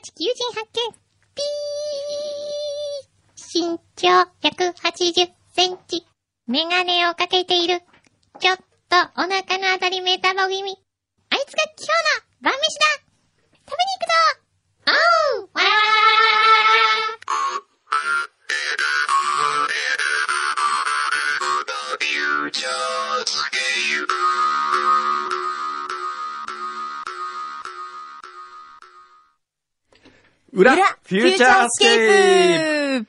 地球人発見。ピー身長180センチ。メガネをかけている。ちょっとお腹のあたりメタボ気味。あいつが今日の晩飯だ食べに行くぞおうわ裏裏フューチャースケープープ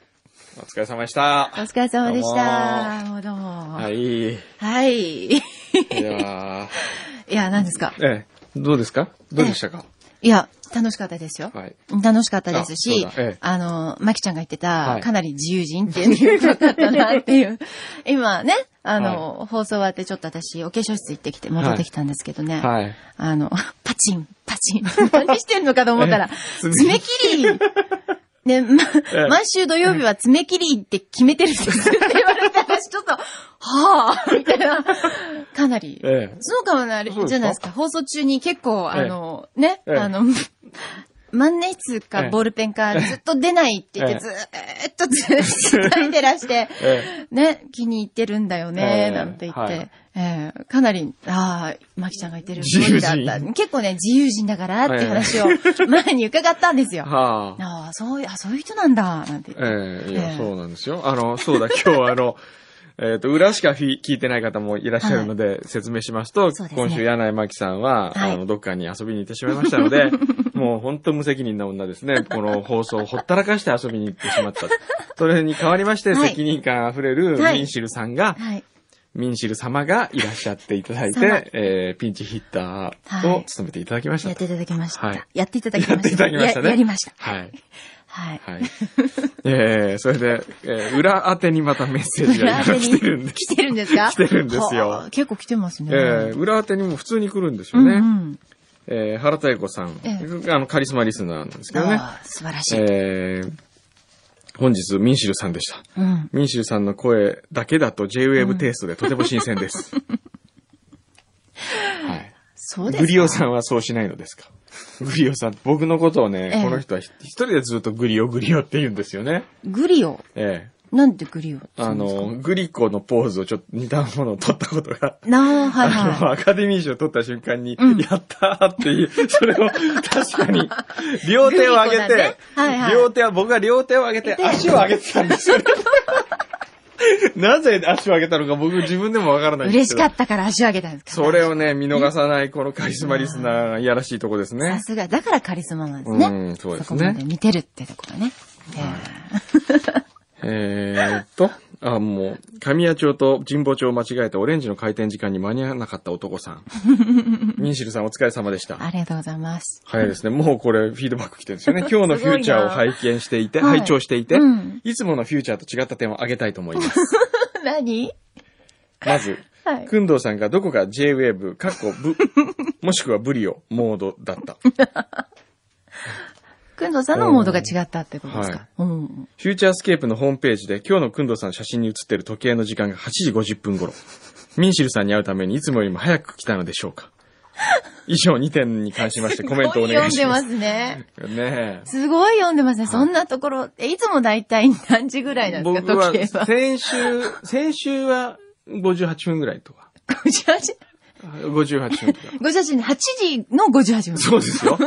お疲れ様でしたお。疲れ様でした。もうどうも。は。い。はい。いでは、や、何ですか？ええ、どうですか？どうでしたか？いや、楽しかったですよ。はい。楽しかったですしあええ、あの、まきちゃんが言ってた、はいかなり自由人っていうのかったなっていう。今ね、あの、放送終わってちょっと私、お化粧室行ってきて戻ってきたんですけどね。はい。あの、パチン、パチン。何してんのかと思ったら、え 爪切りね、まええ、毎週土曜日は爪切りって決めてるんですって言われて、私ちょっと、はぁ、みたいな、かなり。ええ。そうかもな、あれじゃないですか。放送中に結構、あの、ね、ええあの、万年筆かええボールペンかずっと出ないって言って、ええずーっとずーっと書いてらして、えね、気に入ってるんだよね、ええなんて言って、はいええかなり、ああ、マキちゃんが言ってる自由人通りだった。結構ね、自由人だからって話を 前に伺ったんですよ。え。はあ。ああ、そういう、あ、そういう人なんだ、なんて言って。ええ、そうなんですよ。あの、そうだ、今日はあの、えっと、裏しか聞いてない方もいらっしゃるので、説明しますと、すね今週柳井真紀さんは、はいあの、どっかに遊びに行ってしまいましたので、もう本当無責任な女ですね。この放送をほったらかして遊びに行ってしまった。それに代わりまして、はい責任感あふれるはいミンシルさんが、はい。ミンシル様がいらっしゃっていただい様て、えー、ピンチヒッターはいを務めていただきましたやっ。ていただきました。はいやっていただきました。やっていただきましたねややりました。はい。はい。はい。えー、それで、えー、裏宛てにまたメッセージが今来てるんです。来てるんですか？来てるんですよはあ結構来てますね。えー、裏宛てにも普通に来るんですうんよね。うん。えー、原田恵子さん、えあの、カリスマリスナーなんですけどね。素晴らしい。えー、本日、ミンシルさんでした。うん。ミンシルさんの声だけだと J-Wave テイストでとても新鮮です。はい。そうですか？グリオさんはそうしないのですか？グリオさん、僕のことをね、ええこの人は一人でずっとグリオグリオって言うんですよね。グリオ？ええなんでグリオあの、グリコのポーズをちょっと似たものを取ったことが、なあ、はいあの、はアカデミー賞を取った瞬間に、うんやったーっていう、それを確かに、両手を上げて、グリコだねはいはい両手は、僕が両手を上げて、で足を上げてたんですよね。なぜ足を上げたのか僕自分でもわからない。嬉しかったから足を上げたんですかそれをね、見逃さないこのカリスマリスナーがいやらしいとこですさね。すが、だからカリスマなんですね。うん、そうですそこまでね。見てるってところね。えーっと、あ、もう、神谷町と神保町を間違えてオレンジの開店時間に間に合わなかった男さん。ミンシルさんお疲れ様でした。ありがとうございます。早いですね。もうこれフィードバック来てるんですよね。今日のフューチャーを拝見していて、はい拝聴していて、うんいつものフューチャーと違った点を挙げたいと思います。何？まず、はい。くんどうさんがどこか J-Wave、かっこブ、もしくはブリオ、モードだった。くんどうさんのモードが違ったってことですか、うん。フューチャースケープのホームページで今日のくんどうさんの写真に写ってる時計の時間が8時50分頃。ミンシルさんに会うためにいつもよりも早く来たのでしょうか？以上2点に関しましてコメントをお願いします。読んでますね。ねえ。すごい読んでますね。そんなところ、え、いつもだいたい何時ぐらいなんですか、僕は時計は。先週、先週は58分ぐらいとか。58 58分とか。58 8時の58分。そうですよ。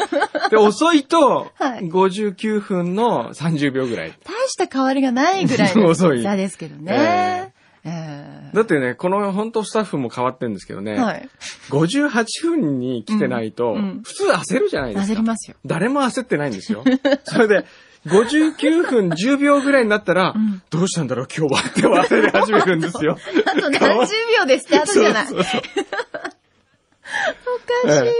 で、遅いと、はい59分の30秒ぐらい。大した変わりがないぐらいの 遅い差ですけどね。えだってね、この本当スタッフも変わってるんですけどね、えはい。58分に来てないと、うんうん普通焦るじゃないですか。焦りますよ。誰も焦ってないんですよ。それで、59分10秒ぐらいになったら、んどうしたんだろう今日はって焦り始めるんですよ。あと何十秒でスタートじゃない。そうそうそうおかしい。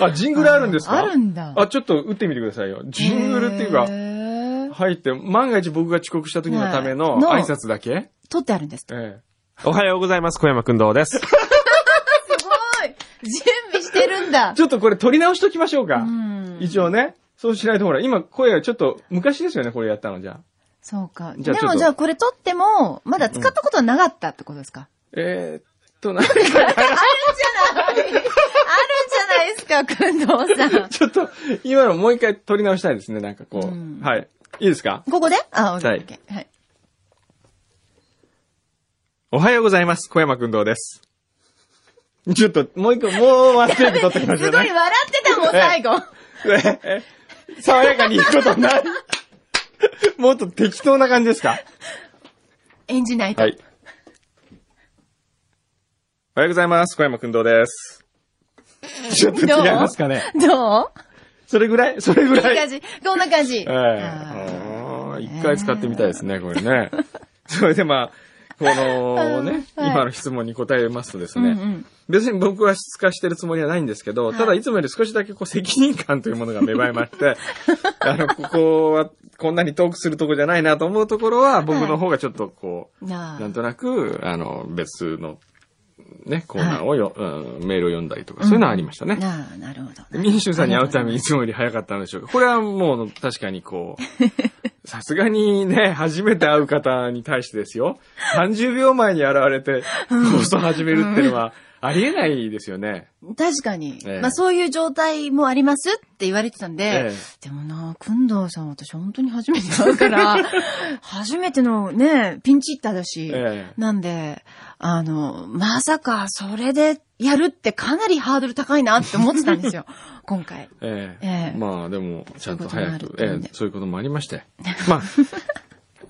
あ、ジングルあるんですか？あるんだ。あ、ちょっと打ってみてくださいよ。ジングルっていうか、入って、万が一僕が遅刻した時のための挨拶だけ、撮ってあるんです。えおはようございます。小山くんどうです。準備してるんだえ。ちょっとこれ撮り直しときましょうか。うん一応ね。そうしないとほら、今声がちょっと昔ですよね、これやったのじゃあ。そうか。じゃあちょっとでもじゃあこれ撮っても、まだ使ったことはなかったってことですか、えーっとなんか、あるんじゃないですか、くんどうさん。ちょっと、今のもう一回撮り直したいですね、なんかこう。うんはい。いいですか？ここで？あ、オッケーはい。はい。おはようございます。小山くんどうです。ちょっと、もう一個、もうワンテイク撮ってきましょうね。すごい笑ってたもん、最後。ええ爽やかに行くことない？もっと適当な感じですか？演じないと。はい。おはようございます。小山くんどうです。ちょっと違いますかねどう？それぐらい？それぐらい？こんな感じ。こんな感じ。ええー一回使ってみたいですね、これね。それでまあ、このね、はい今の質問に答えますとですーうんね、うん。別に僕は質化してるつもりはないんですけど、はいただいつもより少しだけこう責任感というものが芽生えまして、あの、ここはこんなにトークするとこじゃないなと思うところは、僕の方がちょっとこう、なあ。なんとなく、あの、別の、ね、コーナーをよ、うんメールを読んだりとか、そういうのはありましたね。なあ、なるほど。民衆さんに会うためにいつもより早かったんでしょうか。これはもう確かにこう、さすがにね、初めて会う方に対してですよ。30秒前に現れて放送始めるっていうのはありえないですよね。確かに。ええまあそういう状態もありますって言われてたんで、ええでもな、くんどうさん私本当に初めて会うから、初めてのね、ピンチヒッターだし、ええなんで、あの、まさかそれでやるってかなりハードル高いなって思ってたんですよ、今回。ええええまあでも、ちゃんと早そういうことく、もあるんでええそういうこともありまして。まあ、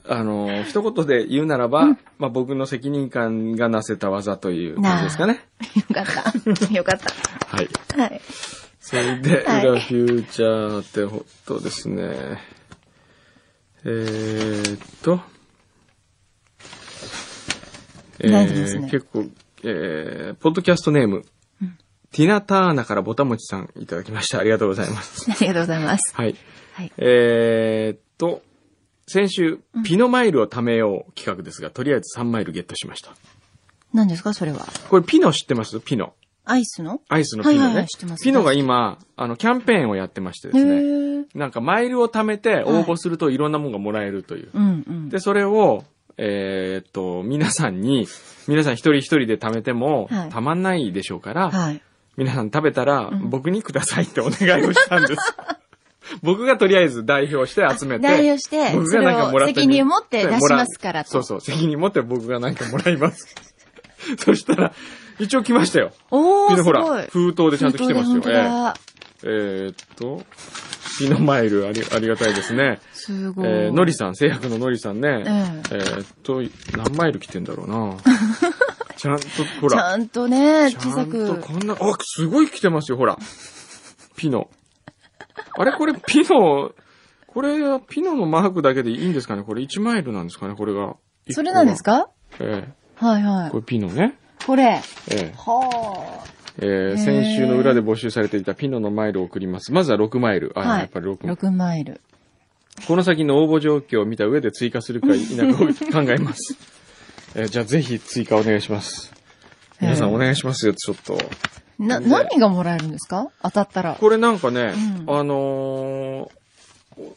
あの、一言で言うならば、まあ僕の責任感がなせた技という感じですかね。よかった。よかっはい。た。はい。それで、はい裏フューチャーってほっとですね。えーっと、え大事ですね結構、えー、ポッドキャストネーム、ティナターナからぼたもちさんいただきました。ありがとうございます。ありがとうございます。はい。はい。えーっと、先週、ピノマイルを貯めよう企画ですが、とりあえず3マイルゲットしました。何ですか？それは。これピノ知ってます？ピノ。アイスの？アイスのピノね。はいはいはい知ってますピノが今、あの、キャンペーンをやってましてでへすね。ーなんかマイルを貯めて応募するといろんなものがもらえるという。うんうん。で、それを、えーっと、皆さんに、皆さん一人一人で貯めてもはいたまんないでしょうから、はい。皆さん食べたらん僕にくださいってお願いをしたんです。僕がとりあえず代表して集めて、代表して、僕がなんかもら責任を持って出しますからと。そうそう、責任持って僕がなんかもらいます。そしたら、一応来ましたよ。おー、ピノほら封筒でちゃんと来てますよ。えーえーっと、ピノマイルありありがたいですね。すごい。えー、のりさん、製薬ののりさんね。ええーっと、何マイル来てんだろうな。ちゃんと、ほら。ちゃんとね、ち小さゃんとく。こんな、あ、すごい来てますよ、ほら。ピノ。あれ、これ、ピノ、これはピノのマークだけでいいんですかね？これ1マイルなんですかね？これが。それなんですか？えはいはいえこ。れピノね。これ。ええはえー先週の裏で募集されていたピノのマイルを送ります。まずは6マイル。あ、はいやっぱり6あ。6マイル。この先の応募状況を見た上で追加するか否かを考えます。えーじゃあぜひ追加お願いします。皆さんお願いしますよ、ちょっと。な、で何がもらえるんですか？当たったら。これなんかね、うんあのー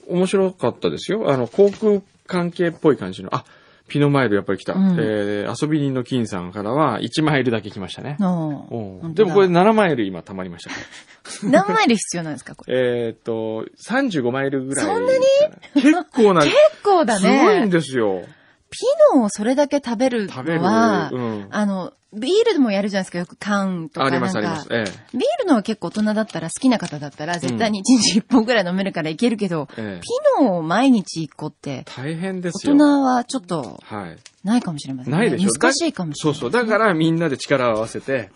お面白かったですよ。あの、航空関係っぽい感じの、あ、ピノマイルやっぱり来た。うんえー遊び人の金さんからは1マイルだけ来ましたね。でもこれ7マイル今溜まりましたから。何マイル必要なんですか？これ。えーっと、35マイルぐらい。そんなに？結構な、結構だすごいんね。ですよ。ピノをそれだけ食べる食べる。のは、うん。あの、ビールでもやるじゃないですか。よく缶とかありなんか。ますあります。えビールのは結構大人だったら好きな方だったら絶対に1日1本ぐらい飲めるからいけるけど、え。ええピノを毎日1個って、大変で大すよ。人はちょっとはい。ないかもしれませんね。ないでしょ難しいかもしれない。そうそう。だからみんなで力を合わせて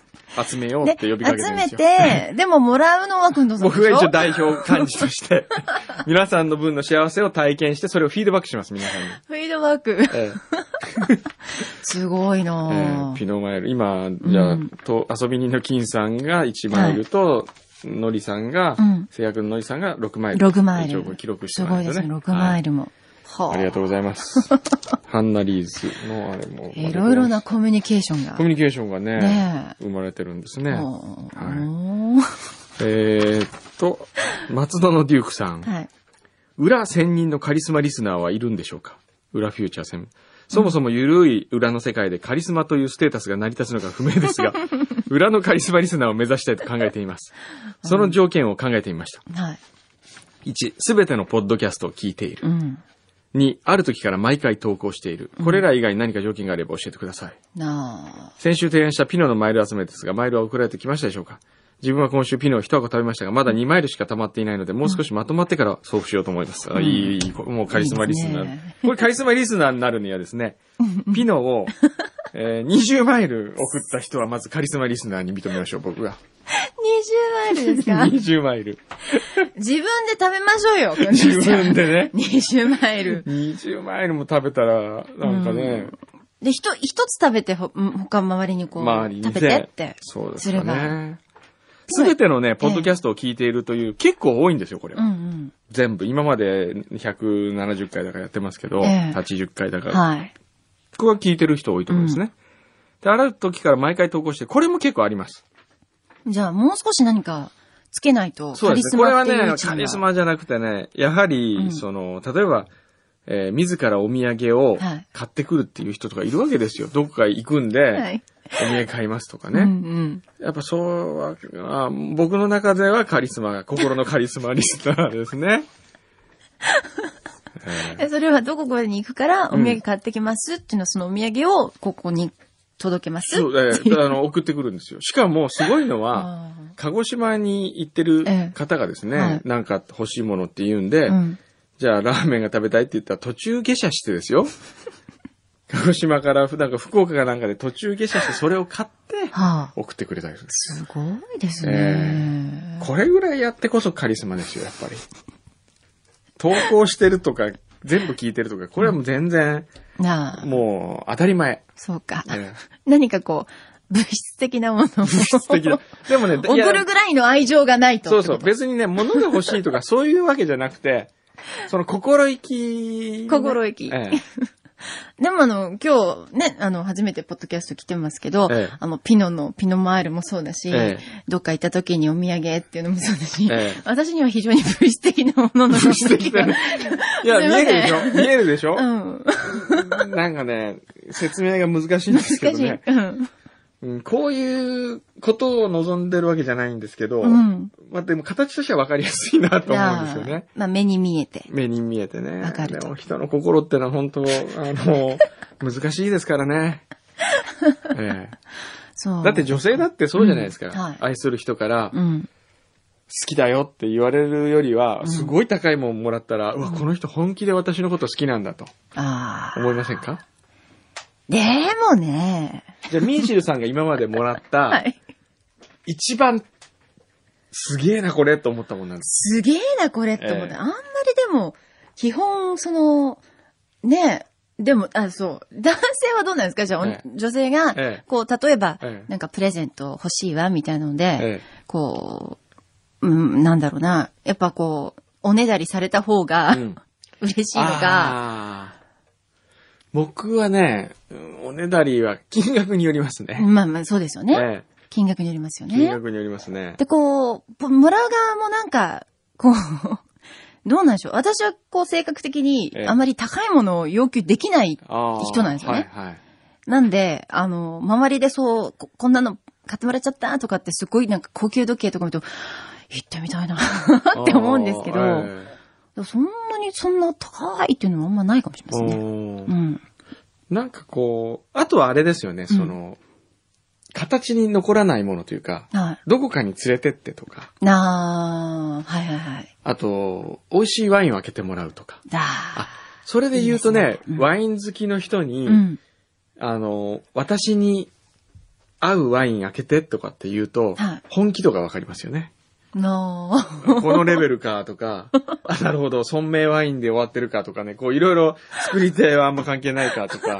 集めようで、って呼びかけてる集めんですよ。て、でももらうのはくんどうさん僕が一応代表幹事として、皆さんの分の幸せを体験して、それをフィードバックします、皆さんに。フィードバック。え すごいええなえぁピノマイル。今、じゃあ、うんと、遊び人の金さんが1マイルと、のりさんが、うん製薬ののりさんが6マイル。6マイル記録してすごいですね、6マイルも。はありがとうございます。ハンナリーズのあれも。いろいろなコミュニケーションが。コミュニケーションがね、ね生まれてるんですね。えーっと、松戸のデュークさん。はい。裏千人のカリスマリスナーはいるんでしょうか？裏フューチャー戦。そもそも緩い裏の世界でカリスマというステータスが成り立つのか不明ですが、裏のカリスマリスナーを目指したいと考えています。その条件を考えてみました。はい。1、すべてのポッドキャストを聞いている。うん。2、ある時から毎回投稿している。これら以外に何か条件があれば教えてください。な先週提案したピノのマイル集めですが、マイルは送られてきましたでしょうか？自分は今週ピノを一箱食べましたが、まだ2マイルしか溜まっていないので、もう少しまとまってから送付しようと思います。あいい、いい、もうカリスマリスナー。いいねこれカリスマリスナーになるにはですね、ピノを、えー20マイル送った人はまずカリスマリスナーに認めましょう、僕が。あ。20マイルですか？20マイル。自分で食べましょうよ、自分でね。20マイル。20マイルも食べたら、なんかね、で、一、一つ食べて、ほ、他周りにこう、周りに食べてって。そうですすれば。すべてのね、ポッドキャストを聞いているという、結構多いんですよ、これは。うん全部。今まで170回だからやってますけど、ええ80回だかうん。ら。はい。ここは聞いてる人多いと思うんですね。で、ある時から毎回投稿して、これも結構あります。じゃあ、もう少し何かつけないと、そうですね。カリスこれはね、カリスマじゃなくてね、やはり、うんその、例えば、えー自らお土産をはい買ってくるっていう人とかいるわけですよ。どこか行くんで、はい。お土産買いますとかうんうね。ん。やっぱそうはあ、僕の中ではカリスマ、心のカリスマリスナーですね。えーえそれはどこかに行くから、お土産買ってきますっていうのは、そのお土産をここに届けますそう、えーあの、送ってくるんですよ。しかも、すごいのは、あ鹿児島に行ってる方がですね、ええはいなんか欲しいものって言うんで、ーうん。じゃあラーメンが食べたいって言ったら途中下車してですよ。鹿児島から、なんか福岡かなんかで途中下車してそれを買ってはあ。送ってくれたりするす。すごいですね。これぐらいやってこそカリスマですよ、やっぱり。投稿してるとか、全部聞いてるとか、これはもう全然、もう当たり前。そうか。ええ何かこう、物質的なものを。素敵だ。でもね、送るぐらいの愛情がないと。そうそう。別にね、物が欲しいとかそういうわけじゃなくて、その心意気、心意気えでもあの、今日ね、あの、初めてポッドキャスト来てますけど、ええあの、ピノの、ピノマイルもそうだし、ええどっか行った時にお土産っていうのもそうだし、ええ私には非常に物質的なものの素敵だね。いや、見えるでしょ？見えるでしょ、うん。なんかね、説明が難しいんですけ難しい。どね。うん。うん、こういうことを望んでるわけじゃないんですけど、うん。まあでも形としては分かりやすいなと思うんですよね。まあ、目に見えて。目に見えてね。わかるとでも人の心ってのは本当、あの、難しいですからね。ええそう。だって女性だってそうじゃないですか。うんはい愛する人から、好うん。きだよって言われるよりは、すごい高いもんもらったら、うわ、この人本気で私のこと好きなんだと。思いませんか？でもね、じゃあ、ミンシルさんが今までもらった、はい。一番、すげえな、これ、と思ったもんなんです。すげえな、これって思って。ええあんまりでも、基本、その、ねえ、でも、あ、そう。男性はどうなんですか？じゃあ、おええ女性が、ええこう、例えば、ええなんかプレゼント欲しいわ、みたいなので、えこう、うん、なんだろうな。やっぱこう、おねだりされた方が、うん 嬉しいのが、あー僕はね、うんおねだりは金額によりますね。まあまあ、そうですよね。え金額によりますよえ金ね。額によりますね。で、こう、もらう側もなんか、こう、どうなんでしょう。私はこう性格的にええあまり高いものを要求できない人なんですよねはいはい。なんで、あの、周りでそう、ここんなの買ってもらっちゃったとかってすごいなんか高級時計とか見ると、行ってみたいな って思うんですけど、あーえそんなにそんな高いっていうのはあんまないかもしれえないですね。うん。なんかこう、あとはあれですよね、その、形に残らないものというか、はい。どこかに連れてってとか、なあ、はいはいはい。あと、美味しいワインを開けてもらうとか。だあ、それで言うとね、いいねうんワイン好きの人に、うん。あの、私に合うワイン開けてとかって言うと、はい本気度がわかりますよね。なあ。このレベルかとか、あ、なるほど、尊名ワインで終わってるかとかね、こういろいろ作り手はあんま関係ないかとか、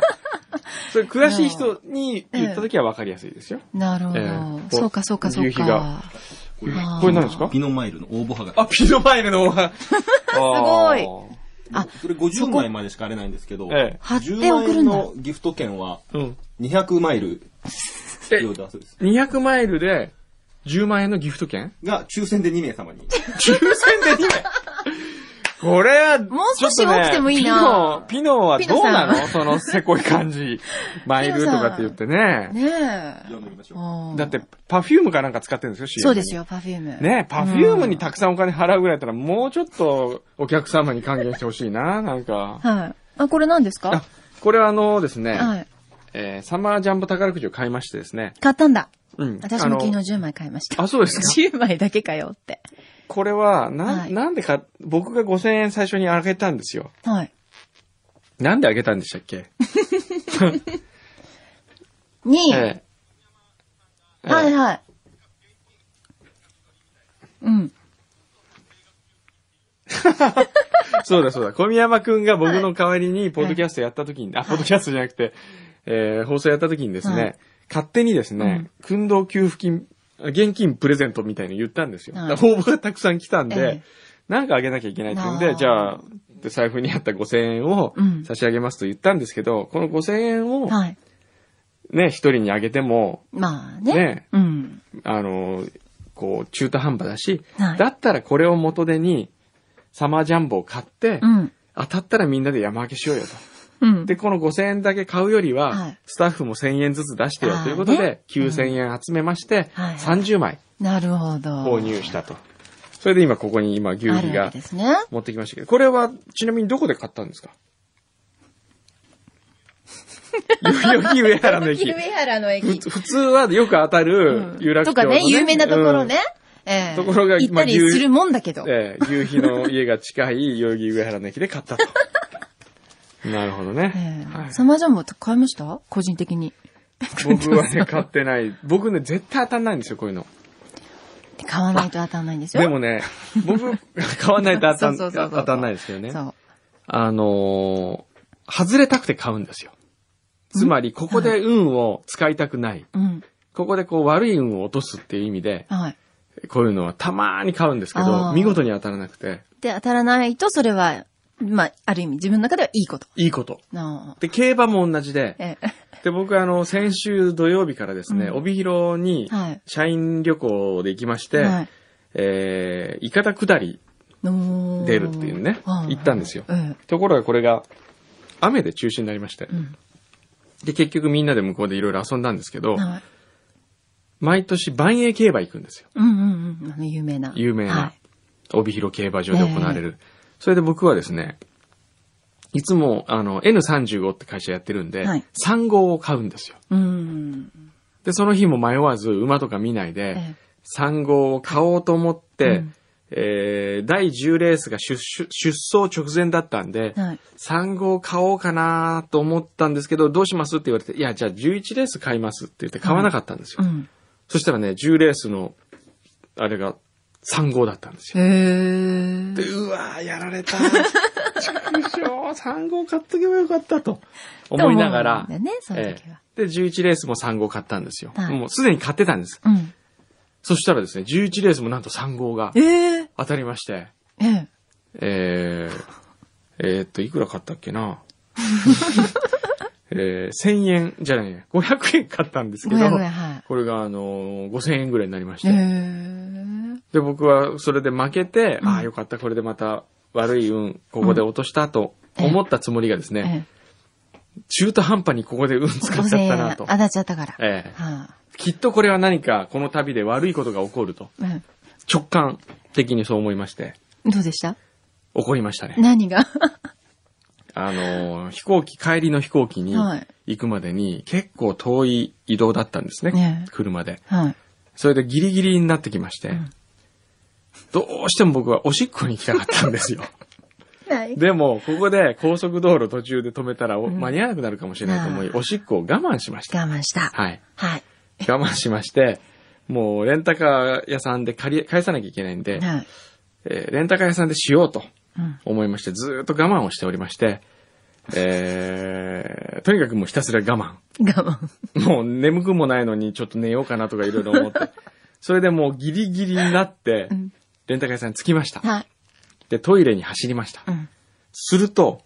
そういう詳しい人に言った時はわかりやすいですよ。なるほど。ええそうかそうかそう夕日がか。これあーこれ何ですか？ピノマイルの応募はがき。あ、ピノマイルの方が。すごいあこれ50枚までしかあれないんですけど、ええ貼って10万送るんだ。円のギフト券はうん。200マイルえ用だそうです。200マイルで10万円のギフト券？が抽選で2名様に。抽選で2名？これは、もう少しちょっとね多くてもいいなピノ、ピノはどうなの？そのせこい感じ。マイルとかって言ってね。ねえ。読んでみましょう。だって、パフュームかなんか使ってるんですよ、CM そうですよ、パフューム。ねパフュームにたくさんお金払うぐらいだったら、もうちょっとお客様に還元してほしいな、なんか。はい。あ、これ何ですか？あ、これはあのですね、はい。えーサマージャンボ宝くじを買いましてですね。買ったんだ。うん。私も昨日あの10枚買いました。あ、そうですか。10枚だけかよって。これは、な、はいなんでか、僕が5000円最初にあげたんですよ。はい。なんであげたんでしたっけ？に、ええはいはい。うん。そうだそうだ。小宮山くんが僕の代わりに、ポッドキャストやった時に、あ、ポッドキャストじゃなくて、えー放送やった時にですね、はい勝手にですね、訓導給付金、現金プレゼントみたいに言ったんですよ。応募がたくさん来たんで、ええなんかあげなきゃいけないって言うんで、じゃあ、で財布にあった5000円をうん差し上げますと言ったんですけど、この5000円をはい。ね、一人にあげても、まあね。ねうん。あの、こう、中途半端だし、はいだったらこれを元手に、サマージャンボを買って、うん。当たったらみんなで山分けしようよと。うん。で、この5000円だけ買うよりは、はいスタッフも1000円ずつ出してよということで、ね9000円集めまして、はいはい30枚なるほど。購入したと。それで今ここに今牛皮があるわけですね。持ってきましたけど、これはちなみにどこで買ったんですか？代々木上原の駅。上原のふ駅。つ普通はよく当たる有楽町の、ねとかね、有名なところね。ええところが行ったりするもんだけどうん。。ええ牛皮の家が近い代々木上原の駅で買ったと。なるほどね。ええはいサマージャンボって買いました？個人的に。僕はね、買ってない。僕ね、絶対当たんないんですよ、こういうの。買わないと当たんないんですよ？でもね、僕、買わないと当たん そうそうそうそう当たんないですけどね。そう。あのー外れたくて買うんですよ。つまり、ここで運を使いたくない。うん。ここでこう悪い運を落とすっていう意味で、はい。こういうのはたまーに買うんですけあど、ー見事に当たらなくて、で、当たらないと、それは、まあ、ある意味自分の中ではいいこと。いいこと。で、競馬も同じで、ええ。で、僕あの、先週土曜日からですね、うん帯広にはい、社員旅行で行きまして、はい。えー、伊方下りの出るっていうねはい行ったんですよえところがこれが、雨で中止になりましてえ。う。ん。で、結局みんなで向こうでいろいろ遊んだんですけど、はい。毎年万栄競馬行くんですよ。うんうんうん。あの、有名な。有名なは帯広競馬場で行われる。それで僕はですね、いつも、あの、N35 って会社やってるんで、はい3号を買うんですよ。で、その日も迷わず馬とか見ないで、え3号を買おうと思って、うんえー第10レースが出出出走直前だったんで、え。はい。3号買おうかなと思ったんですけど、どうしますって言われて、いや、じゃあ11レース買いますって言って買わなかったんですよ。うん。そしたらね、10レースの、あれが3号だったんですよ。で、うわーやられた。畜生、3号買っとけばよかったと思いながらと、思うんだよね、その時は。で、11レースも3号買ったんですよ。はいもうすでに買ってたんです。うん。そしたらですね、11レースもなんと3号がええ。当たりまして、ええ。えー、えーっと、いくら買ったっけな？えー、1000円じゃないね、500円買ったんですけど、500円、はこれがあのー5000円ぐらいになりまして、え。で、僕はそれで負けて、うんああ、よかった、これでまた悪い運、ここで落としたと思ったつもりがですね、え中途半端にここで運使っちゃったなと当。たっちゃったから。ええはきっとこれは何かこの旅で悪いことが起こるとい。うん直感的にそう思いまして、どうでした？起こりましたね。何が？あのー、飛行機、帰りの飛行機にはい行くまでに結構遠い移動だったんですね。車で。はい。それでギリギリになってきまして、んどうしても僕はおしっこに行きたかったんですよ。はい。でも、ここで高速道路途中で止めたらおうん間に合わなくなるかもしれないと思い、おしっこを我慢しました。我慢した。はい。はい。我慢しまして、もうレンタカー屋さんで借り、返さなきゃいけないんで、はい。えーレンタカー屋さんでしようとうん。思いまして、ずーっと我慢をしておりまして、えー、とにかくもうひたすら我我慢。慢。もう眠くもないのにちょっと寝ようかなとかいろいろ思って。それでもうギリギリになってうん、レンタカー屋さんに着きました。はい。で、トイレに走りました。うん。すると、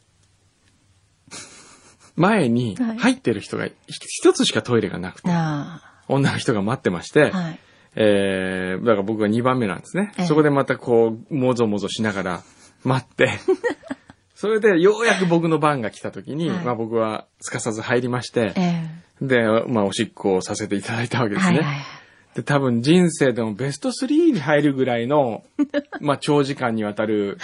前にはい入ってる人がひ一つしかトイレがなくて、あ女の人が待ってまして、あ。はい。えー、だから僕が2番目なんですね。ええそこでまたこう、もぞもぞしながら、待って。それで、ようやく僕の番が来た時に、はいまあ僕はすかさず入りまして、えで、まあおしっこをさせていただいたわけえですね。はいはい。で、多分人生でもベスト3に入るぐらいの、まあ長時間にわたる、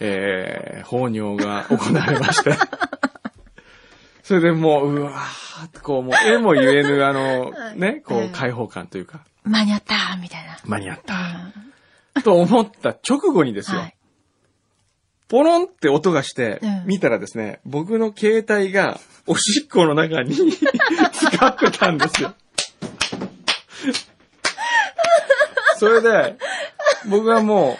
えー、放尿が行われまして。それでもう、うわーってこう、もう、絵も言えぬ、あの、ね、こう、ええ開放感というか、間に合ったみたいな。間に合った。と思った直後にですよ。はい。ポロンって音がしてうん、見たらですね、僕の携帯がおしっこの中に 使ってたんですよ。それで、僕はも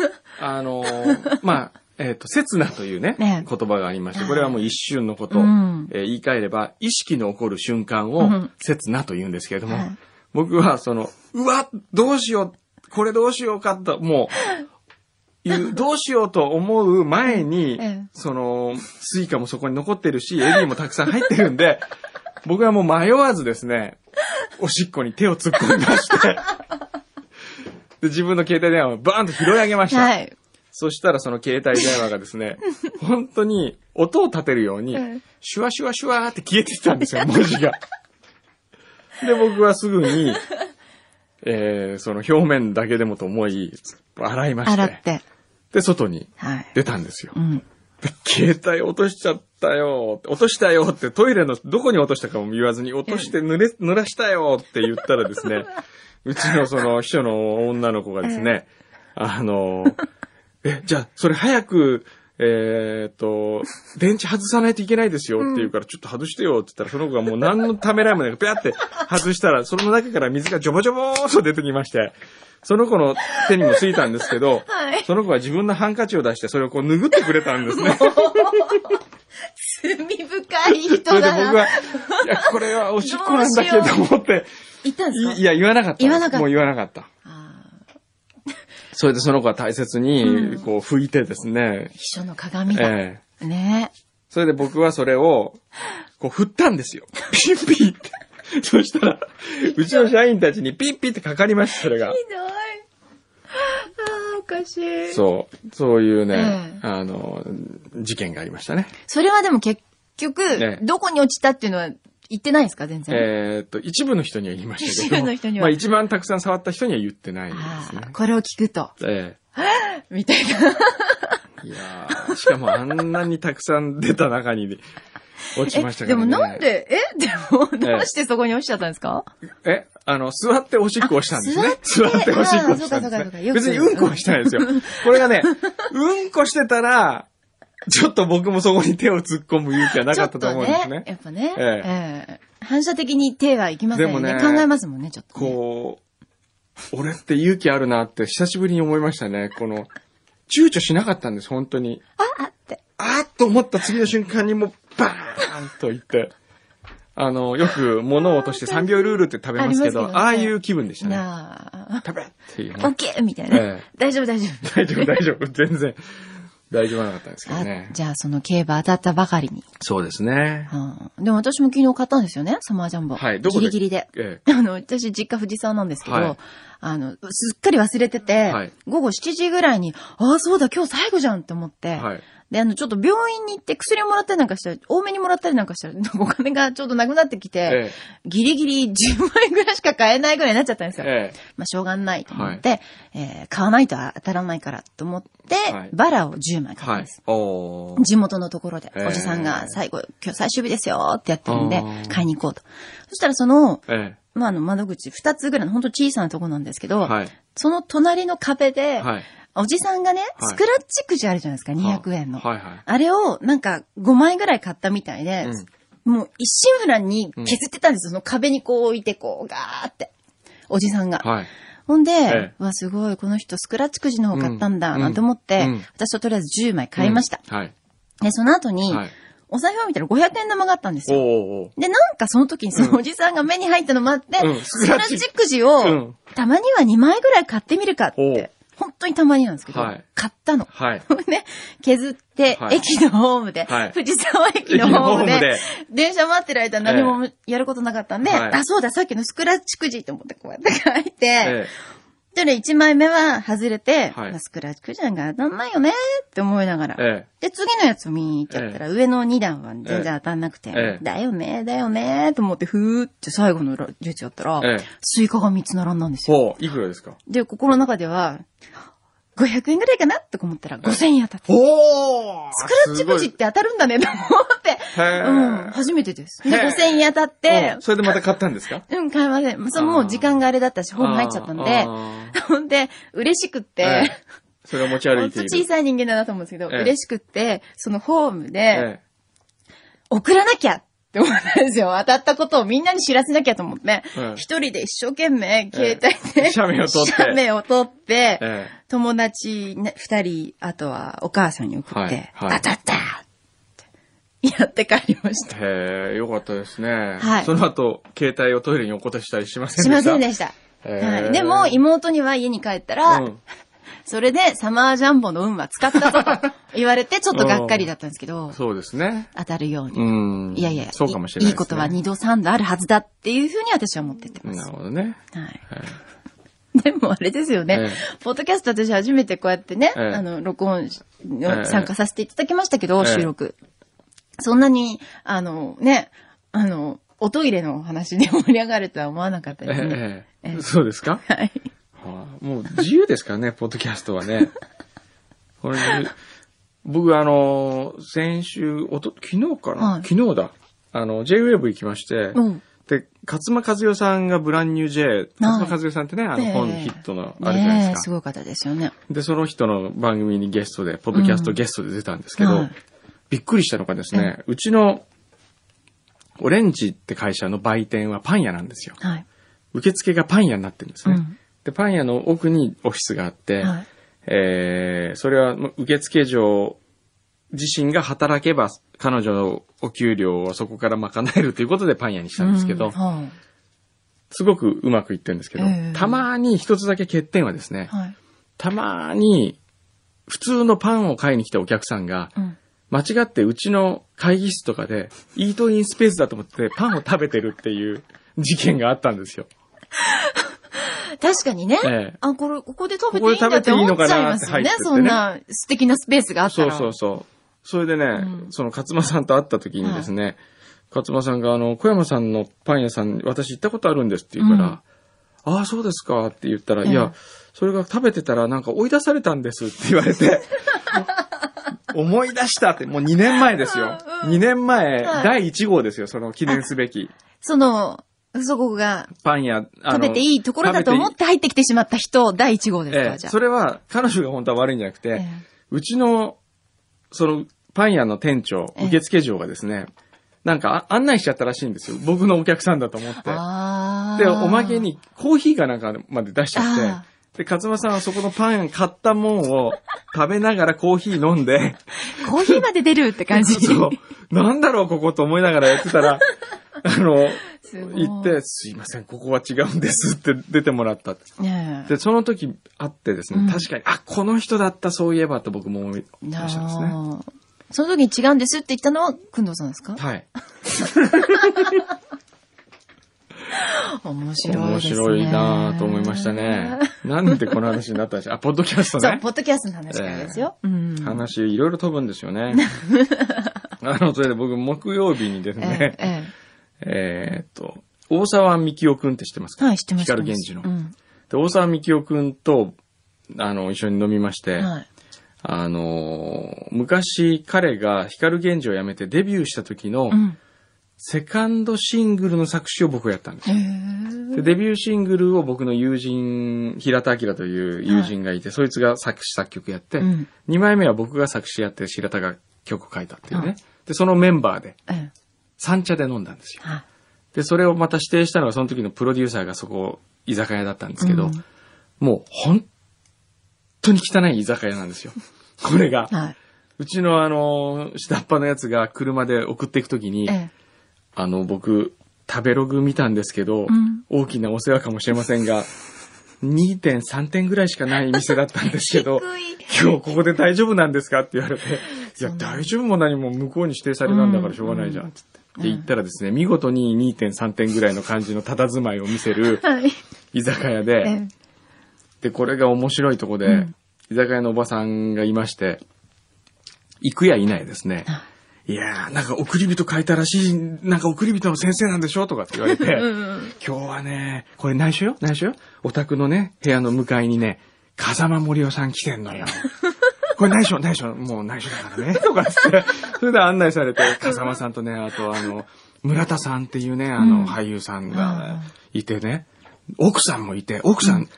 う、あのーまあ、えっ、と、刹那というね、ね。言葉がありまして、これはもう一瞬のこと、うん。えー言い換えれば、意識の起こる瞬間をうん。刹那と言うんですけれども、はい。僕はその、うわ、どうしよう、これどうしようかと、もう、いう、どうしようと思う前に、ええ。その、スイカもそこに残ってるし、エディーもたくさん入ってるんで、僕はもう迷わずですね、おしっこに手を突っ込みまして、で自分の携帯電話をバーンと拾い上げました。はい。そしたらその携帯電話がですね、本当に音を立てるようにうん、シュワシュワシュワーって消えてたんですよ、文字が。で、僕はすぐに、えー、その表面だけでもと思い、洗いまして、洗って。で、外にはい。出たんですよ。うん。で携帯落としちゃったよ、落としたよってトイレのどこに落としたかも言わずに落として濡れ、濡らしたよって言ったらですね、うちのその秘書の女の子がですね、あの、え、じゃあそれ早く、えーっと、電池外さないといけないですよって言うから、ちょっと外してよって言ったら、その子がもう何のためらいもなく、ぴゃって 外したら、その中から水がジョボジョボーっと出てきまして、その子の手にもついたんですけど、はいその子が自分のハンカチを出して、それをこう拭ってくれたんですね。罪深い人それでだな。僕は、いや、これはおしっこなんだけど思って、言ったんですか？いいや、言わなかった。言わなかったもう言わなかった。あそれでその子は大切に、こう拭いてですね、秘書の鏡だ。ええねそれで僕はそれを、こう振ったんですよ。ピッピッって。そしたら、うちの社員たちにピッピッってかかりました、それが。ひどい。ああ、おかしい。そう。そういうね、ええあの、事件がありましたね。それはでも結局、ええどこに落ちたっていうのは言ってないですか全然？えーっと、一部の人には言いましたけど。一部の人にはまあ一番たくさん触った人には言ってないですね。これを聞くと。えみたいな。えいやーしかもあんなにたくさん出た中に落ちましたえ、からね。でもなんで、えでも、どうしてそこに落ちちゃったんですか、え、あの、座っておしっこをしたんですね。あ座っておしっこをしたんですね。別にうんこはしてないですよ。これがね、うんこしてたら、ちょっと僕もそこに手を突っ込む勇気はなかったと思うんですね。ね。やっぱね。えええ反射的に手はいきませんよね。でもね考えますもんね、ちょっと、ね。こう、俺って勇気あるなって久しぶりに思いましたね。この、躊躇しなかったんです、本当に。あって。あーっと思った次の瞬間にもうバーンと言って、あの、よく物を落として3秒ルールって食べますけど、あねああいう気分でしたね。食べっていうね、オッケーみたいな、ええ大丈夫、大丈夫。大丈夫、大丈夫。全然、大丈夫はなかったんですけどあね。じゃあ、その競馬当たったばかりに。そうですね。うん、でも私も昨日買ったんですよね、サマージャンボ。はいどこで？ギリギリで。え あの、私実家藤沢なんですけど、はいあの、すっかり忘れてて、はい午後7時ぐらいに、ああ、そうだ、今日最後じゃんって思って、え。はい。で、あの、ちょっと病院に行って薬をもらったりなんかしたら、多めにもらったりなんかしたら、お金がちょっとなくなってきて、えギリギリ10万円ぐらいしか買えないぐらいになっちゃったんですえ。よ。えまあ、しょうがないと思って、えー買わないと当たらないからと思って、はいバラを10枚え。はい買ったんです。。おー。地元のところで、えーおじさんが最後、今日最終日ですよってやってるんで買いに行こうと。そしたらその、えまあ、あの、窓口2つぐらいの本当小さなとこなんですけえ。ど、はい。その隣の壁で、はい。おじさんがね、はいスクラッチくじあるじゃないですか、200円の。はいはい。あれをなんか5枚ぐらい買ったみたいで、もう一心不乱に削ってたんですよ。その壁にこう置いてこうガーって。おじさんが。はい。ほんで、えわ、すごい、この人スクラッチくじの方買ったんだ、うんなんて思って、うん私はとりあえず10枚買いました。はい。で、その後に、はい。お財布を見たら500円玉があったんですおーよ。おーで、なんかその時にそのおじさんが目に入ったのもあって、うんスクラッチくじを、うんたまには2枚ぐらい買ってみるかって、本当にたまになんですけど、はい。買ったの。はい。ね、削って、はい。駅のホームで、はい。藤沢駅のホームで、電車待ってる間何もやることなかったんで、はい。あ、そうだ、さっきのスクラッチくじと思ってこうやって書いて、えそれ1枚目は外れて、はいまあスクラッチじゃんが当たんないよねって思いながら。えで、次のやつを見に行っちゃったら、上の2段は全然当たんなくて、ええだよね、だよね、と思って、ふーって最後の列やったら、え。ええ。スイカが3つ並んだんですよ。ほう、いくらですか？で、心の中では、500円ぐらいかなとか思ったら、5000円当たって。おー！スクラッチくじって当たるんだねと思って。うん、初めてです。で、へー。5000円当たって。うん、それでまた買ったんですか？うん、買いません。そのもう時間があれだったし、ホーム入っちゃったんで、あほん で、嬉しくって、ええ。それを持ち歩いている。小さい人間だなと思うんですけど、ええ。嬉しくって、そのホームで、え送らなきゃって思ったんですよ。当たったことをみんなに知らせなきゃと思って。ええ、一人で一生懸命携帯えで、写メを撮って。写メを撮ってえ、え友達ね二人、あとはお母さんに送って、はいはい当たったってやって帰りました。え。へえ、よかったですね。はいその後、携帯をトイレに落っことしたりしませんしまでしたせんでした。はい、でも、妹には家に帰ったら、うんそれでサマージャンボの運は使ったぞと言われて、ちょっとがっかりだったんですけど、そうですね。当たるように。うん。いやいや、そうかもしれないいいことは二度三度あるはずだっていうふうに私は思ってってます。なるほどね。はい。でもあれですよね。えポッドキャスト私初めてこうやってね、ええあの、録音参加させていただきましたけど、ええ収録。そんなに、あの、ね、あの、おトイレの話で盛り上がるとは思わなかったえですね。そうですか？はい。はあもう自由ですからね、ポッドキャストはね。これ僕、あの、先週、おと、昨日かな、はい昨日だ。あの、J-Wave 行きまして、うん。で、勝間和代さんがブランニュー J、勝間和代さんってね、あのええ本ヒットのあるじゃないですか。すごい方ですよね。で、その人の番組にゲストで、ポッドキャストゲストで出たんですけど、はいびっくりしたのがですね、うちのオレンジって会社の売店はパン屋なんですよ。はい。受付がパン屋になってるんですね。うんで、パン屋の奥にオフィスがあって、はい。えーそれは受付嬢自身が働けば彼女のお給料をそこから賄えるということでパン屋にしたんですけど、うんはい。すごくうまくいってるんですけど、ええたまに一つだけ欠点はですね、はい。たまに普通のパンを買いに来たお客さんが、うん。間違ってうちの会議室とかで、イートインスペースだと思ってパンを食べてるっていう事件があったんですよ。確かにね。ええあ、これ、ここで食べていいんだって思っちゃいますよね。ここで食べていいのかなって入ってってねそんな素敵なスペースがあったそうら。そうそう。それでね、うん。その勝間さんと会った時にですね、勝間さんがあの、小山さんのパン屋さん、私行ったことあるんですって言うから、ああ、そうですかって言ったら、ええ。いや、それが食べてたらなんか追い出されたんですって言われて、思い出したって、もう2年前ですよ。2年前、はい。第1号ですよ、その記念すべき。その、そこがパン屋、あ食べていいところだと思って入ってきてしまった人、第1号ですか、ええ。じゃあ。それは彼女が本当は悪いんじゃなくて、ええ。うちの、その、パン屋の店長、ええ受付嬢がですね、なんかあ案内しちゃったらしいんですよ。僕のお客さんだと思って。で、おまけ。にコーヒーかなんかまで出しちゃあって、で、勝間さんはそこのパン買ったもんを食べながらコーヒー飲んで、コーヒーまで出るって感じ。そう、なんだろうここと思いながらやってたら、あの、行って、すいません、ここは違うんですって出てもらったで、その時会ってですね、うん確かに、あ、この人だった、そういえばと僕も思いましたですね。その時に違うんですって言ったのは、くんどうさんですか？はい。面白い面ですね。白いなぁと思いましたね。なんでこの話になったんでしょう？あ、ポッドキャストそう、ねポ。ッドキャストの話からですよ。うん。話いろいろ飛ぶんですよね。あの、それで僕木曜日にですえね、えええーっと、大沢みきおくんって知ってますか？えはい、知ってます。光源氏の。うん。で、大沢みきおくんと、あの、一緒に飲みまして、はい。あのー、昔彼が光源氏を辞めてデビューした時のうん。セカンドシングルの作詞を僕がやったんですへよ。え。でデビューシングルを僕の友人、平田明という友人がいて、そいつが作詞作曲やって、うん2枚目は僕が作詞やって、白田が曲書いたっていうね。はいで、そのメンバーで、ええ。三茶で飲んだんですよ。はい。で、それをまた指定したのがその時のプロデューサーがそこ、居酒屋だったんですけど、うんもう本当に汚い居酒屋なんですよ。これが。はい。うちのあの、下っ端のやつが車で送っていくときに、ええ。あの、僕、食べログ見たんですけど、ん大きなお世話かもしれませんが、2.3点ぐらいしかない店だったんですけど、今日ここで大丈夫なんですかって言われて、いや、大丈夫も何も向こうに指定されたんだからしょうがないじゃん、つって。で、言ったらですね、見事に2.3点ぐらいの感じの佇まいを見せるはい。居酒屋えで、え。で、これが面白いとこで、うん。居酒屋のおばさんがいまして、行くやいないですね。いやー、なんか送り人書いたらしい、なんか送り人の先生なんでしょとかって言われて、今日はね、これ内緒よ？内緒よ？お宅のね、部屋の向かいにね、風間森夫さん来てんのよ。これ内緒内緒。もう内緒だからね。とか。って、それで案内されて、風間さんとね、あとあの、村田さんっていうね、あの、俳優さんがいてね、奥さんもいて、奥さん、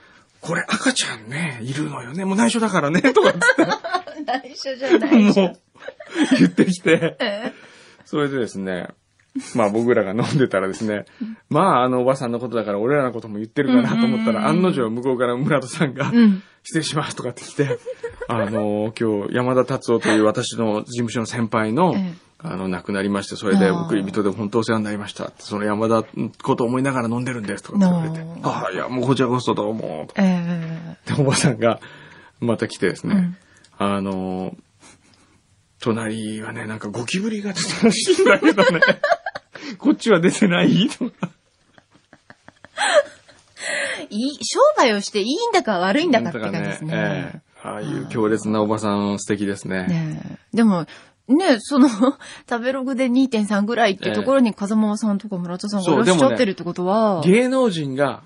これ赤ちゃんね、いるのよね。もう内緒だからね、とかっつって。内緒じゃないもう、言ってきて、それでですね、まあ僕らが飲んでたらですね、まああのおばさんのことだから俺らのことも言ってるかなと思ったら、案の定向こうから村田さんが、ん。失礼しますとかって来て、あの、今日山田達夫という私の事務所の先輩の、ええあの、亡くなりまして、それで送り人で本当お世話になりました。その山田のことを思いながら飲んでるんですとか言われて。な、ああ、いや、もうこちらこそどうも、とえ。で、おばさんが、また来てですね、うん。あの、隣はね、なんかゴキブリが出たらしいんだけどね、こっちは出てない？とか。えいい、商売をしていいんだか悪いんだかって感じですね。ええ。ああいう強烈なおばさん素敵ですね。ねえ。でも、ねその、食べログで2.3ぐらいっていうところに風間さんとか村田さんがいらっしゃってるってことは、芸能人が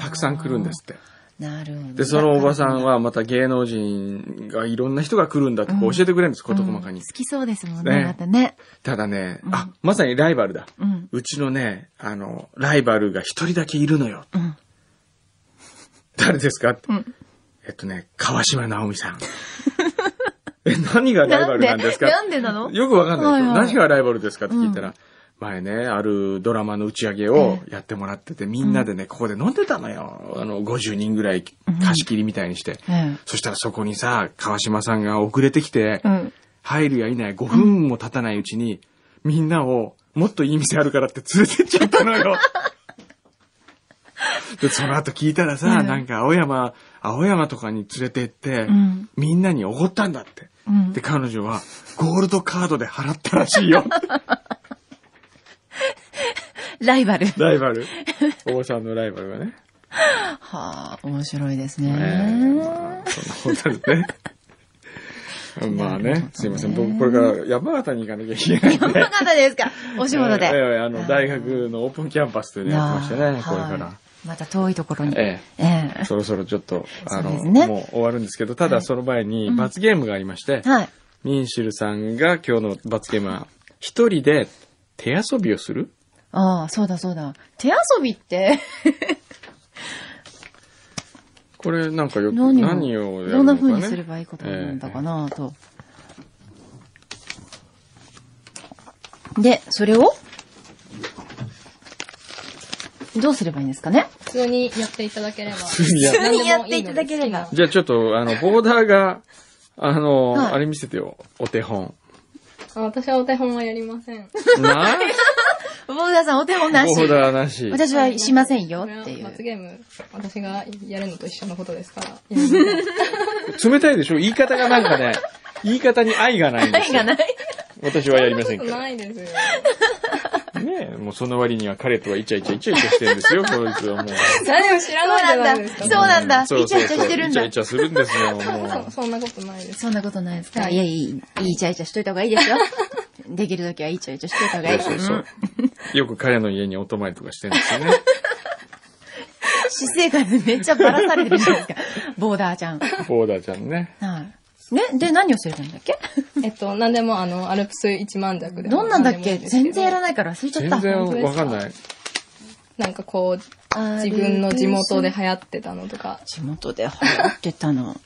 たくさん来るんですって。なるほど。で、そのおばさんはまた芸能人がいろんな人が来るんだってこう教えてくれるんです、事細かにうん好。きそうですもんね、ねまたね。ただね、あ、まさにライバルだ。うん。うちのね、あの、ライバルが一人だけいるのよ。うん。誰ですかって。うんえっとね、川島直美さん。え、何がライバルなんですか？なんでなの？よくわかんない。はいはい何がライバルですかって聞いたら、前ね、あるドラマの打ち上げをやってもらってて、みんなでね、ここで飲んでたのよ。あの、50人ぐらい貸し切りみたいにして。えそしたらそこにさ、川島さんが遅れてきて、えうん。入るやいない5分も経たないうちに、みんなをもっといい店あるからって連れてっちゃったのよ。で、その後聞いたらさ、なんか青山、青山とかに連れて行って、んみんなにおごったんだって。うんで、彼女はゴールドカードで払ったらしいよ。ライバル。ライバル。おばさんのライバルがね。はあ、面白いですええね。まあそんなことですね。まあね、すいません。僕、これから山形に行かなきゃいけない。山形ですか？お仕事で。あの、大学のオープンキャンパスというのやってましてね、これからはい。また遠いところに。えええそろそろちょっと、あの、ねもう終わるんですけど、ただその前に罰ゲームがありまして、はい。ミンシルさんが今日の罰ゲームは、一人で手遊びをする？ああ、そうだそうだ。手遊びって、これなんかよく、何をやるどんなのかね。風にすればいいことなんだかなと。で、それを？どうすればいいんですかね？普通にやっていただければ。普通にやる普通にやっていただければ。じゃあちょっと、あの、ボーダーが、あの、はいあれ見せてよ。お手本。あ私はお手本はやりません。な ボーダーさんお手本なし。ボーダーなし。私はしませんよこれはっていう。罰ゲーム、私がやるのと一緒のことですから。やりません冷たいでしょ？言い方がなんかね、言い方に愛がないんですよ。愛がない。私はやりません そんなことから。ないですよ。ねえ、もうその割には彼とはイチャイチャイチャイチャしてるんですよ、こいつはもう。何も知らないじゃないですか。そうなんだそうそうそうイチャイチャしてるんだイチャイチャするんですよ、もう。そそんなことないです。そんなことないですか、はいい、やいい、いいイチャイチャしといた方がいいですよ。できるときはイチャイチャしといた方がいい。そうそうそう。よく彼の家にお泊まりとかしてるんですよね。私生活めっちゃばらされてるじゃないですか。ボーダーちゃん。はい。ボーダーちゃんね。ね、で、何をすればいいんだっけ？えっと、何でもあの、アルプス一万弱でも。どんなんだっけ？全然やらない。から忘れちゃった。全然わかんない。なんかこう、自分の地元で流行ってたのとか。地元で流行ってたの。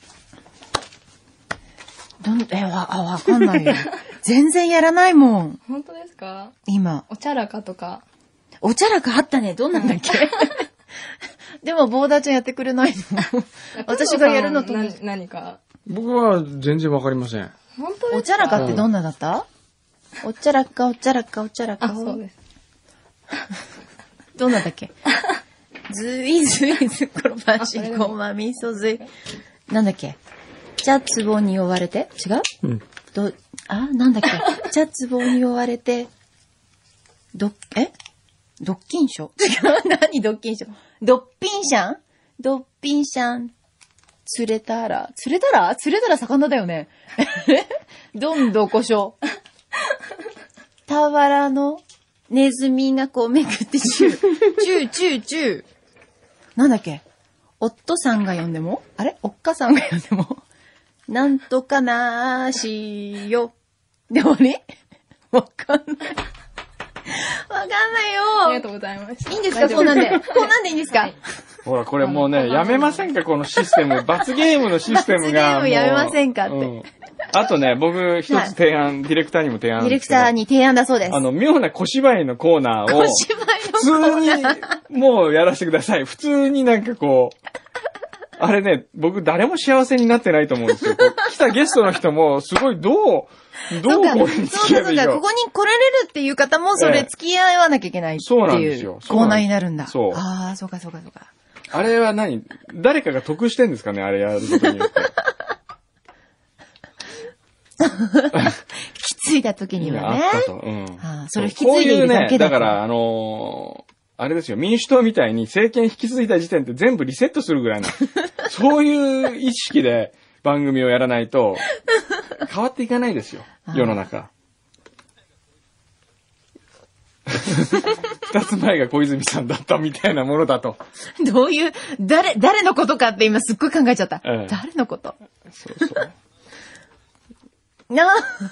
どん、え、わ、あ、わかんないよ。全然やらないもん。本当ですか？今。おちゃらかとか。おちゃらかあったね。どんなんだっけ？でも、ボーダーちゃんやってくれないの。私がやるのと同じな何か？僕は全然わかりません。本当ですか？おちゃらかってどんなだった？おちゃらか、おちゃらか、おちゃらか。あ、そうです。どんなだっけ？ずいずいず転ばしごまみそずい。なんだっけ？じゃつぼに追われて？違う？うん。ど、あ、なんだっけ？じゃつぼに追われて、ど、え？ドッキンショ？違う何ドッキンショ？ドッピンシャン？ドッピンシャン。釣れたら、釣れたら？釣れたら魚だよね。どんどこしょ。俵のネズミがこうめくってチュー、チュー、チュー、チュー。なんだっけ？夫さんが呼んでも？あれ？おっかさんが呼んでも？なんとかなーしよ。でもねわかんない。わかんないよ。ありがとうございます。いいんですかこんなんで。こんなんでいいんですかほら、これもうね、やめませんか？このシステム。罰ゲームのシステムが。罰ゲームやめませんかってもううんあとね、僕一つ提案、ディレクターにも提案ディレクターに提案だそうです。あの、妙な小芝居のコーナーを、お芝居の普通に、もうやらせてください。普通になんかこう、あれね、僕誰も幸せになってないと思うんですよ。来たゲストの人も、すごいどう、どそううか、これに付き合えばいいそうか、そうか、こか。こに来られるっていう方も、そええれ付き合わなきゃいけないっていうそうなんですコーナーになるんだ。そうああ、そうか、そうか、そうか。あれは何？誰かが得してんですかね？あれやることによって。きついた時にはね。あったと。うん。ああそれを引き継いでいるだけだこういうね、だから、あのーあれですよ、民主党みたいに政権引き継いだ時点って全部リセットするぐらいの、そういう意識で番組をやらないと、変わっていかないですよ、世の中。二つ前が小泉さんだったみたいなものだと。どういう、誰、誰のことかって今すっごい考えちゃった。ええ誰のこと？そうそう。な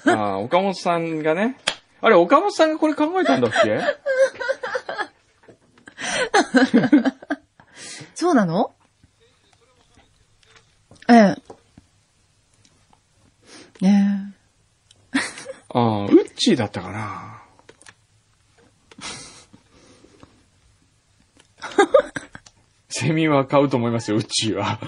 あ。ああ、岡本さんがね。あれ、岡本さんがこれ考えたんだっけ？そうなの？ええ。ねああ、ウッチーだったかな。セミは買うと思いますよ、ウッチーは。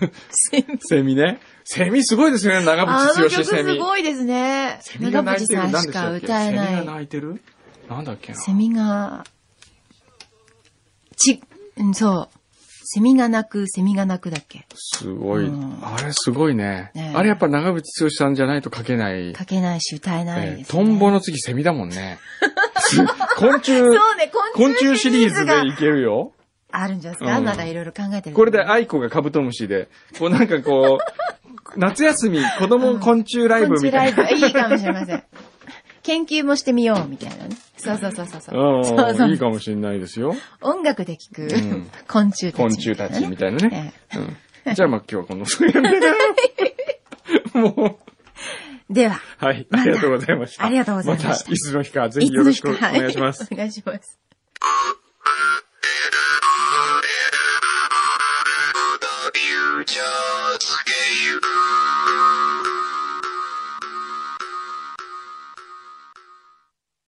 え。セミセミね。セミすごいですね、長渕剛セミ。すごいですね。セミが長渕鳴いてる。さんしか歌えなセミがい。鳴いてる？なんだっけな。セミが、ち、うん、そう。セミが鳴く、セミが鳴くだっけ？すごい、うんあれすごいね。ねえあれやっぱ長渕剛さんじゃないと書けない。書けないし歌えないえー。トンボの次セミだもんね。昆虫、そうね、昆昆虫シ虫シリーズがリーズでいけるよ。あるんじゃないですか、うんまだいろいろ考えてる。これで愛子がカブトムシで、こうなんかこう、夏休み子供昆虫ライブみたいな。昆虫ライブ、いいかもしれません。研究もしてみよう、みたいなね。そうそうそうそうそう。そううん、そういいかもしれないですよ。音楽で聴く、ん昆虫たち、昆虫たちみたいなね。えうん。じゃあまあ今日はこの、もえでは、う、はい、ありがとうございました。ありがとうございましたまた、いつの日かぜひよろしくお願いします。はお願いします。